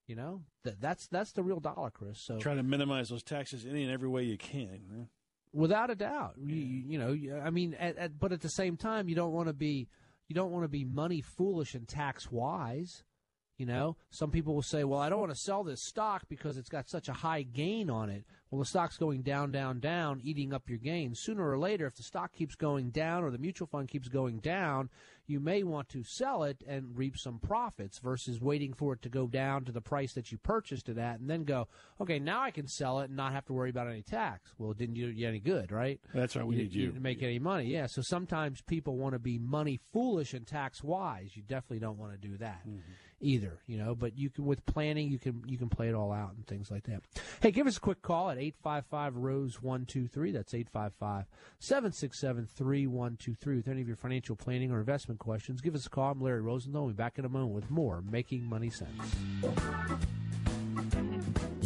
You know, that that's that's the real dollar, Chris. So trying to minimize those taxes any and every way you can. Without a doubt, yeah. you, you, know. I mean, at, at, but at the same time, you don't want to be you don't want to be money foolish and tax wise. You know, some people will say, "Well, I don't want to sell this stock because it's got such a high gain on it." Well, the stock's going down, down, down, eating up your gain. Sooner or later, if the stock keeps going down or the mutual fund keeps going down, you may want to sell it and reap some profits versus waiting for it to go down to the price that you purchased it at and then go, okay, now I can sell it and not have to worry about any tax. Well, it didn't do you any good, right? That's right. We you, need you. didn't make any money. Yeah. So sometimes people want to be money foolish and tax wise. You definitely don't want to do that mm-hmm. Either, you know. But you can with planning, you can you can play it all out and things like that. Hey, give us a quick call at eight five five Rose one two three. That's 855-767-3123. With any of your financial planning or investment questions, give us a call. I'm Larry Rosenthal. We'll be back in a moment with more Making Money Sense.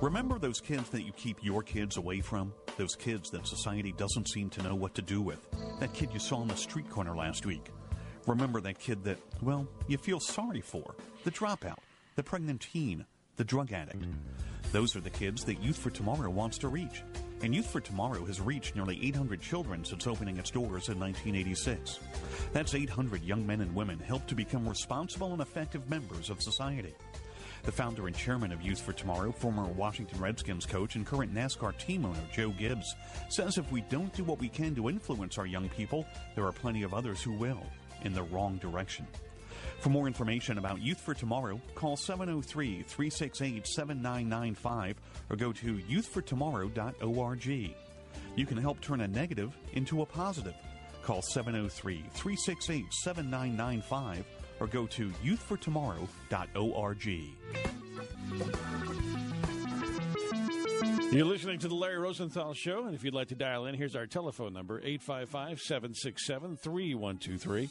Remember those kids that you keep your kids away from? Those kids that society doesn't seem to know what to do with? That kid you saw on the street corner last week? Remember that kid that, well, you feel sorry for? The dropout, the pregnant teen, the drug addict. Those are the kids that Youth for Tomorrow wants to reach. And Youth for Tomorrow has reached nearly 800 children since opening its doors in 1986. That's 800 young men and women helped to become responsible and effective members of society. The founder and chairman of Youth for Tomorrow, former Washington Redskins coach and current NASCAR team owner Joe Gibbs, says if we don't do what we can to influence our young people, there are plenty of others who will, in the wrong direction. For more information about Youth for Tomorrow, call 703 368 7995 or go to youthfortomorrow.org. You can help turn a negative into a positive. Call 703 368 7995 or go to youthfortomorrow.org. You're listening to the Larry Rosenthal Show, and if you'd like to dial in, here's our telephone number 855 767 3123.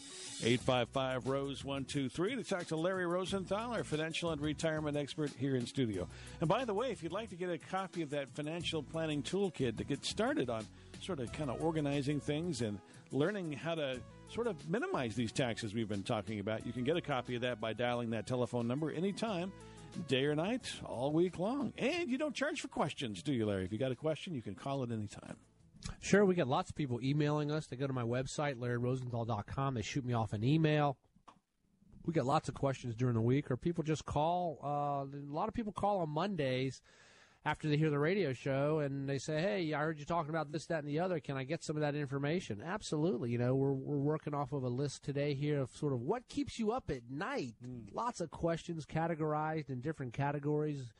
855 Rose 123 to talk to Larry Rosenthal, our financial and retirement expert here in studio. And by the way, if you'd like to get a copy of that financial planning toolkit to get started on sort of kind of organizing things and learning how to sort of minimize these taxes we've been talking about, you can get a copy of that by dialing that telephone number anytime day or night, all week long. And you don't charge for questions, do you, Larry? If you got a question, you can call it anytime. Sure, we get lots of people emailing us. They go to my website, larryrosenthal.com. They shoot me off an email. We get lots of questions during the week, or people just call. Uh, a lot of people call on Mondays after they hear the radio show and they say, "Hey, I heard you talking about this, that, and the other. Can I get some of that information?" Absolutely. You know, we're we're working off of a list today here of sort of what keeps you up at night. Lots of questions categorized in different categories: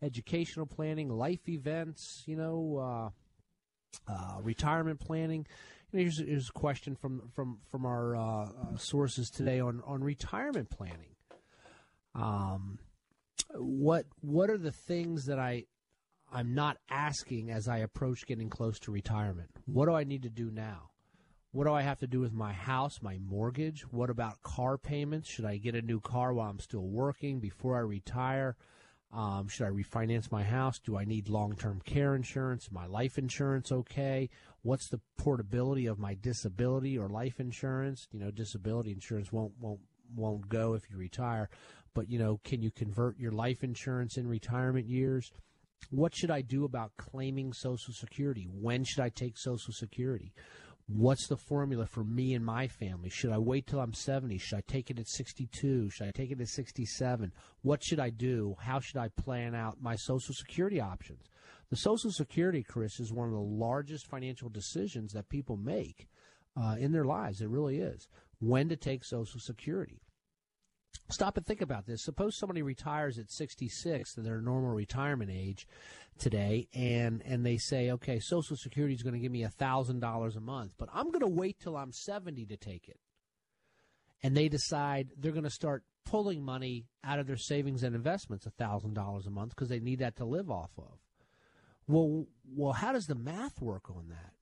educational planning, life events. You know. Uh, uh, retirement planning. You know, here's, here's a question from from from our uh, uh, sources today on on retirement planning. Um, what what are the things that I I'm not asking as I approach getting close to retirement? What do I need to do now? What do I have to do with my house, my mortgage? What about car payments? Should I get a new car while I'm still working before I retire? Um, should I refinance my house? Do I need long term care insurance? My life insurance okay? What's the portability of my disability or life insurance? You know, disability insurance won't won't won't go if you retire, but you know, can you convert your life insurance in retirement years? What should I do about claiming Social Security? When should I take Social Security? What's the formula for me and my family? Should I wait till I'm 70? Should I take it at 62? Should I take it at 67? What should I do? How should I plan out my Social Security options? The Social Security, Chris, is one of the largest financial decisions that people make uh, in their lives. It really is. When to take Social Security. Stop and think about this. Suppose somebody retires at 66, their normal retirement age today, and, and they say, okay, Social Security is going to give me $1,000 a month, but I'm going to wait till I'm 70 to take it. And they decide they're going to start pulling money out of their savings and investments, $1,000 a month, because they need that to live off of. Well, well, how does the math work on that?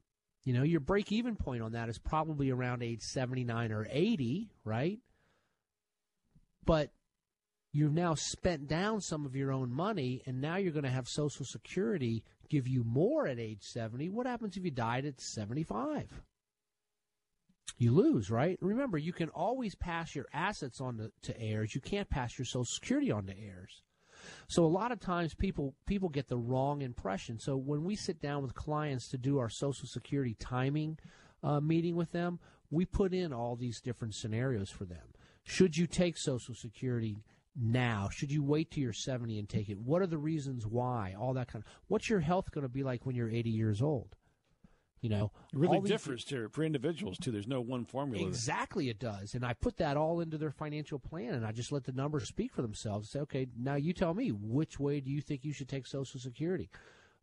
You know, your break even point on that is probably around age 79 or 80, right? But you've now spent down some of your own money, and now you're going to have Social Security give you more at age 70. What happens if you died at 75? You lose, right? Remember, you can always pass your assets on to, to heirs. You can't pass your Social Security on to heirs. So a lot of times people people get the wrong impression. So when we sit down with clients to do our Social Security timing uh, meeting with them, we put in all these different scenarios for them. Should you take Social Security now? Should you wait till you're 70 and take it? What are the reasons why? All that kind of. What's your health going to be like when you're 80 years old? You know, it really differs to, for individuals too. There's no one formula. Exactly, it does. And I put that all into their financial plan, and I just let the numbers speak for themselves. Say, okay, now you tell me which way do you think you should take Social Security?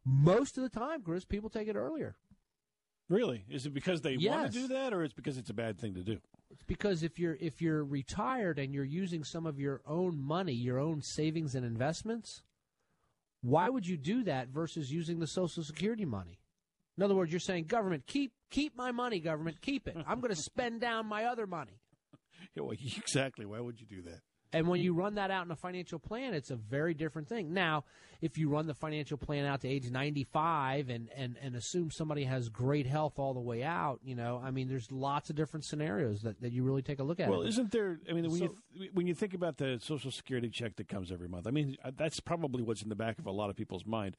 Most of the time, Chris, people take it earlier. Really? Is it because they want to do that, or it's because it's a bad thing to do? It's because if you're if you're retired and you're using some of your own money, your own savings and investments, why would you do that versus using the Social Security money? In other words, you're saying, government, keep keep my money, government, keep it. I'm going to spend down my other money. Yeah, well, exactly. Why would you do that? And when you run that out in a financial plan, it's a very different thing. Now, if you run the financial plan out to age 95 and, and, and assume somebody has great health all the way out, you know, I mean, there's lots of different scenarios that, that you really take a look at. Well, isn't there? I mean, when So- you when you think about the Social Security check that comes every month, I mean, uh, that's probably what's in the back of a lot of people's mind.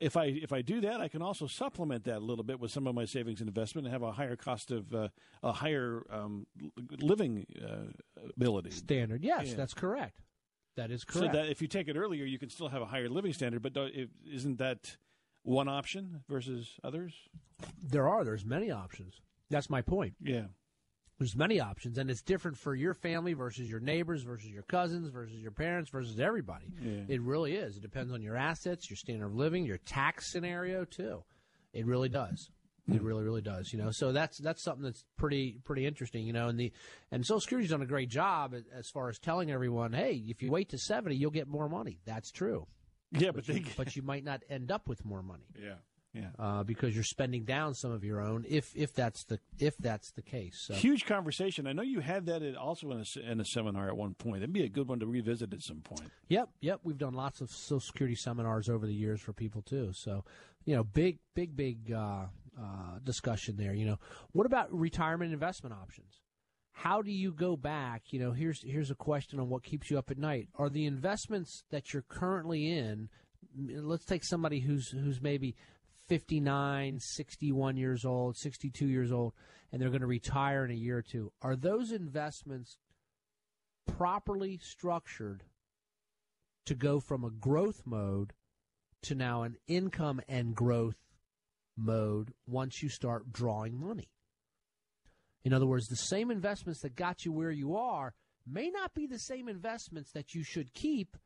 If I if I do that, I can also supplement that a little bit with some of my savings and investment and have a higher cost of uh, a higher um, living uh, ability standard? Yes, Yeah. that's correct. That is So correct. that if you take it earlier, you can still have a higher living standard. But isn't that one option versus others? there are. There's many options. That's my point. Yeah. There's many options, and it's different for your family versus your neighbors versus your cousins versus your parents versus everybody. Yeah. It really is. It depends on your assets, your standard of living, your tax scenario too. It really does. It hmm. really, really does. You know, so that's that's something that's pretty pretty interesting. You know, and the and Social Security's done a great job as- far as telling everyone, hey, if you wait to seventy, you'll get more money. That's true. Yeah, but you, they- but you might not end up with more money Yeah. Yeah. uh, because you're spending down some of your own. If if that's the if that's the case. So. Huge conversation. I know you had that at, also in a, in a seminar at one point. That'd be a good one to revisit at some point. Yep, yep. We've done lots of Social Security seminars over the years for people too. So, you know, big, big, big uh, uh, discussion there. You know, what about retirement investment options? How do you go back? You know, here's here's a question on what keeps you up at night. Are the investments that you're currently in? Let's take somebody who's who's maybe 59, 61 years old, 62 years old, and they're going to retire in a year or two. Are those investments properly structured to go from a growth mode to now an income and growth mode once you start drawing money. In other words, the same investments that got you where you are may not be the same investments that you should keep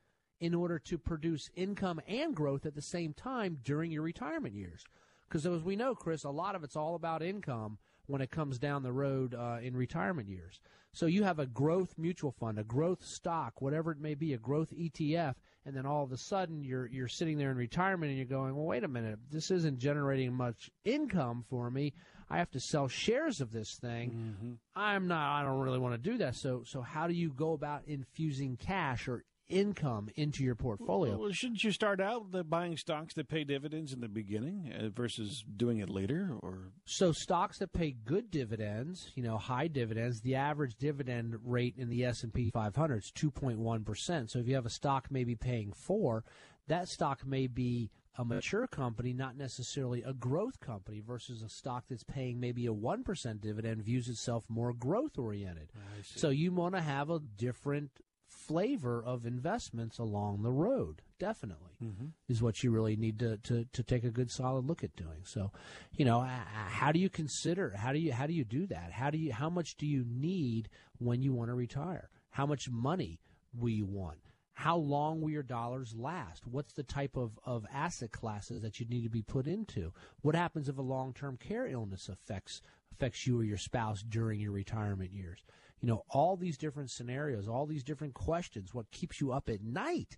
in order to produce income and growth at the same time during your retirement years. Because as we know, Chris, a lot of it's all about income when it comes down the road uh, in retirement years. So you have a growth mutual fund, a growth stock, whatever it may be, a growth ETF, and then all of a sudden you're you're sitting there in retirement and you're going, well, wait a minute, this isn't generating much income for me. I have to sell shares of this thing. I'm not. I don't really want to do that. So so how do you go about infusing cash or income into your portfolio? Well, shouldn't you start out the buying stocks that pay dividends in the beginning uh, versus doing it later? Or So stocks that pay good dividends, you know, high dividends, the average dividend rate in the S&P 500 is 2.1%. So if you have a stock maybe paying 4, that stock may be a mature company, not necessarily a growth company versus a stock that's paying maybe a 1% dividend views itself more growth oriented. So you want to have a different flavor of investments along the road, definitely mm-hmm. is what you really need to, to, to take a good solid look at doing. So, you know, how do you consider? How do you how do you do that? How do you how much do you need when you want to retire? How much money will you want? How long will your dollars last? What's the type of, of asset classes that you need to be put into? What happens if a long term care illness affects affects you or your spouse during your retirement years? You know, all these different scenarios, all these different questions, what keeps you up at night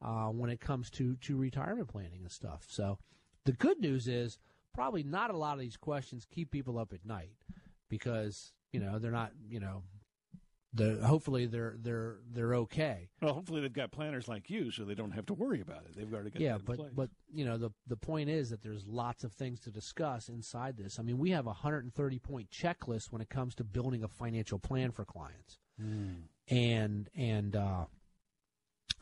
uh, when it comes to, to retirement planning and stuff. So the good news is probably not a lot of these questions keep people up at night because, you know, they're not, you know, the hopefully they're they're they're okay. Well, hopefully they've got planners like you, so they don't have to worry about it. They've already got yeah, but place. but you know the the point is that there's lots of things to discuss inside this. I mean, we have a 130 point checklist when it comes to building a financial plan for clients, and and uh,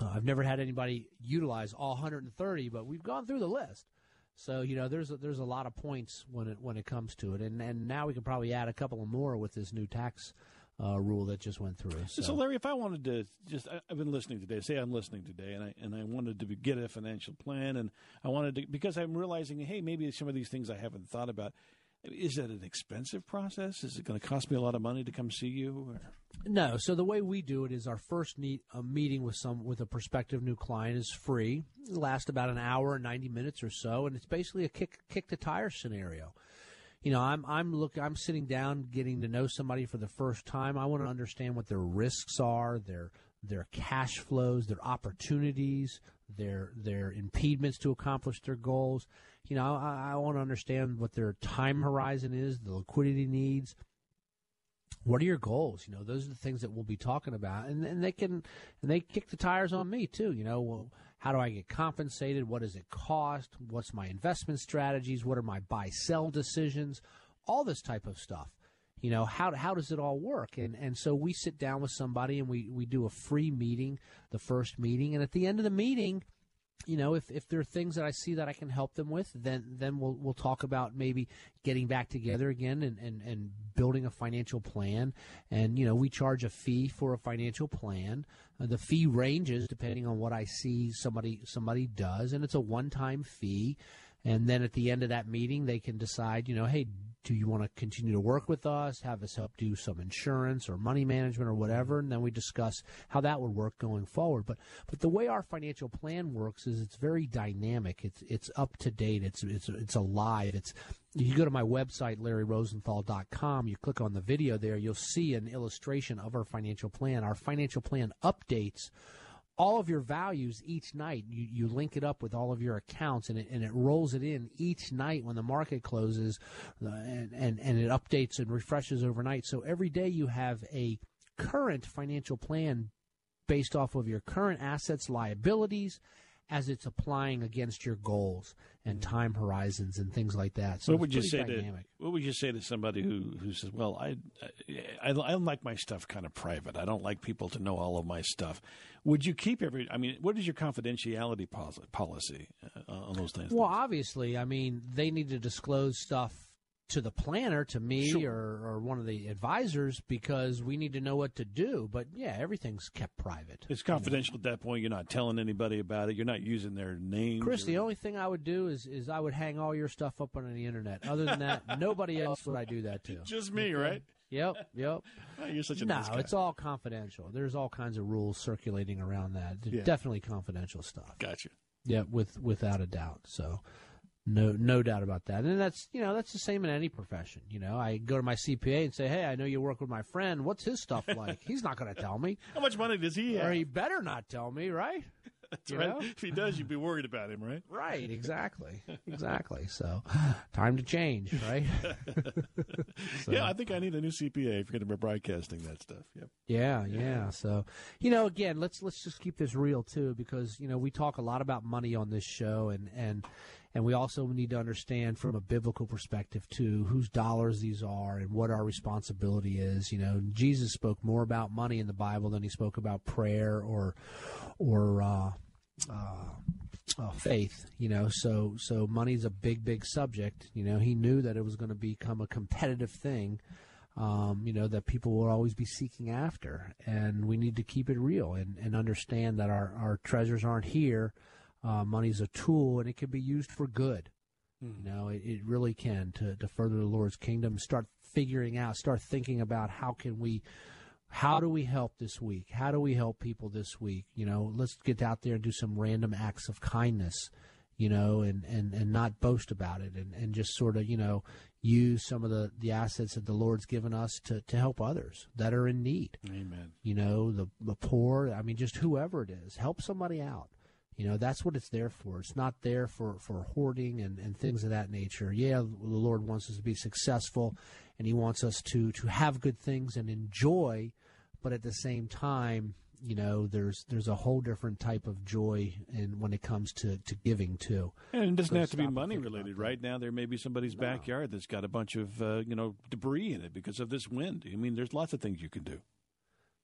uh, I've never had anybody utilize all 130, but we've gone through the list. So you know, there's a, there's a lot of points when it when it comes to it, and and now we can probably add a couple of more with this new tax uh, rule that just went through. So, So, Larry, if I wanted to just, I, I've been listening today. Say I'm listening today, and I and I wanted to be, get a financial plan, and I wanted to because I'm realizing, hey, maybe some of these things I haven't thought about. Is that an expensive process? Is it going to cost me a lot of money to come see you? Or? No. So the way we do it is our first meet, a meeting with some with a prospective new client is free. It lasts about an hour, ninety minutes or so, and it's basically a kick kick the tire scenario. You know, I'm I'm look I'm sitting down, getting to know somebody for the first time. I want to understand what their risks are, their their cash flows, their opportunities, their their impediments to accomplish their goals. You know, I, I want to understand what their time horizon is, the liquidity needs, what are your goals? You know, those are the things that we'll be talking about, and and they can and they kick the tires on me too. You know, well, how do I get compensated? What does it cost? What's my investment strategies? What are my buy sell decisions? All this type of stuff. You know, how how does it all work? And and so we sit down with somebody and we we do a free meeting, the first meeting, and at the end of the meeting you know, if, if there are things that I see that I can help them with, then then we'll we'll talk about maybe getting back together again and, and, and building a financial plan. And you know, we charge a fee for a financial plan. Uh, the fee ranges depending on what I see somebody somebody does, and it's a one time fee. And then at the end of that meeting, they can decide, you know, hey, do you want to continue to work with us, have us help do some insurance or money management or whatever, and then we discuss how that would work going forward. But but the way our financial plan works is it's very dynamic. It's it's up to date. It's it's it's alive. It's you go to my website larryrosenthal.com, you click on the video there, you'll see an illustration of our financial plan. Our financial plan updates all of your values each night. You, you link it up with all of your accounts, and it, and it rolls it in each night when the market closes, uh, and, and, and it updates and refreshes overnight. So every day you have a current financial plan based off of your current assets, liabilities, as it's applying against your goals and time horizons and things like that. So what would you say pretty to what would you say to somebody who, who says, "Well, I, I I like my stuff kind of private. I don't like people to know all of my stuff." Would you keep every? I mean, what is your confidentiality policy uh, on those things? Well, obviously, I mean, they need to disclose stuff to the planner, to me, Sure. or, or one of the advisors, because we need to know what to do. But yeah, everything's kept private. It's confidential at that point. You're not telling anybody about it. You're not using their names. Chris, or- the only thing I would do is is I would hang all your stuff up on the internet. Other than that, nobody else would I do that to. Just me, right? Yep, yep. Oh, you're such a no, nice it's all confidential. There's all kinds of rules circulating around that. Yeah. Definitely confidential stuff. Gotcha. Yeah, with without a doubt. So no no doubt about that. And that's you know, that's the same in any profession. You know, I go to my CPA and say, Hey, I know you work with my friend, what's his stuff like? He's not gonna tell me. How much money does he have? Or he better not tell me, right? That's you right. know? If he does, you'd be worried about him, right? Right, exactly. exactly. So time to change, right? So- Yeah, I think I need a new CPA if you're going to be broadcasting that stuff. Yep. Yeah, yeah. So, you know, again, let's let's just keep this real too, because you know we talk a lot about money on this show, and and and we also need to understand from a biblical perspective too whose dollars these are and what our responsibility is. You know, Jesus spoke more about money in the Bible than he spoke about prayer or or uh, uh, uh, faith. You know, so so money's a big big subject. You know, he knew that it was going to become a competitive thing um, you know, that people will always be seeking after. And we need to keep it real and, and understand that our, our treasures aren't here. Uh, money's a tool and it can be used for good. You know, it, it really can to, to further the Lord's kingdom. Start figuring out, start thinking about how can we, how do we help this week? How do we help people this week? You know, let's get out there and do some random acts of kindness, you know, and, and, and not boast about it and, and just sort of, you know, use some of the, the assets that the Lord's given us to, to help others that are in need. Amen. You know, the, the poor, I mean, just whoever it is, help somebody out. You know, that's what it's there for. It's not there for, for hoarding and, and things of that nature. Yeah, the Lord wants us to be successful and He wants us to, to have good things and enjoy but at the same time, you know, there's there's a whole different type of joy in when it comes to, to giving too. And it doesn't So have to be money related. Right now, there may be somebody's backyard that's got a bunch of uh, you know debris in it because of this wind. I mean, there's lots of things you can do.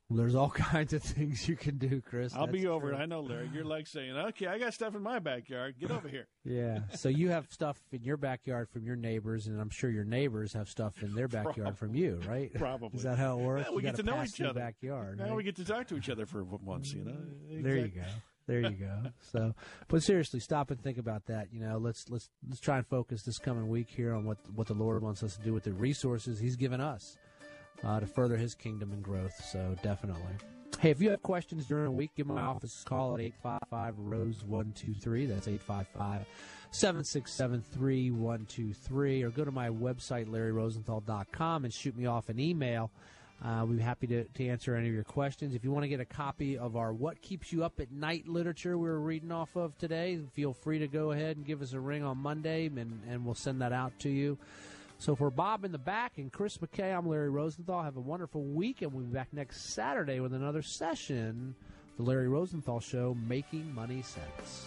Well, there's all kinds of things you can do, Chris. I'll be over true. it. I know, Larry. You're like saying, "Okay, I got stuff in my backyard. Get over here." Yeah. So you have stuff in your backyard from your neighbors, and I'm sure your neighbors have stuff in their backyard from you, right? Probably. Is that how it works? Well, we You get to know each other. Backyard. Now right? we get to talk to each other for once. You know. There you go. There you go. So, but seriously, stop and think about that. You know, let's let's let's try and focus this coming week here on what what the Lord wants us to do with the resources He's given us uh, to further His kingdom and growth. So, definitely. Hey, if you have questions during the week, give my office a call at 855 Rose 123. That's 855 767 3123. Or go to my website, larryrosenthal.com, and shoot me off an email. Uh, we'd be happy to, to answer any of your questions. If you want to get a copy of our What Keeps You Up at Night literature we were reading off of today, feel free to go ahead and give us a ring on Monday, and, and we'll send that out to you. So for Bob in the back and Chris McKay, I'm Larry Rosenthal. Have a wonderful week, and we'll be back next Saturday with another session, the Larry Rosenthal Show, Making Money Sense.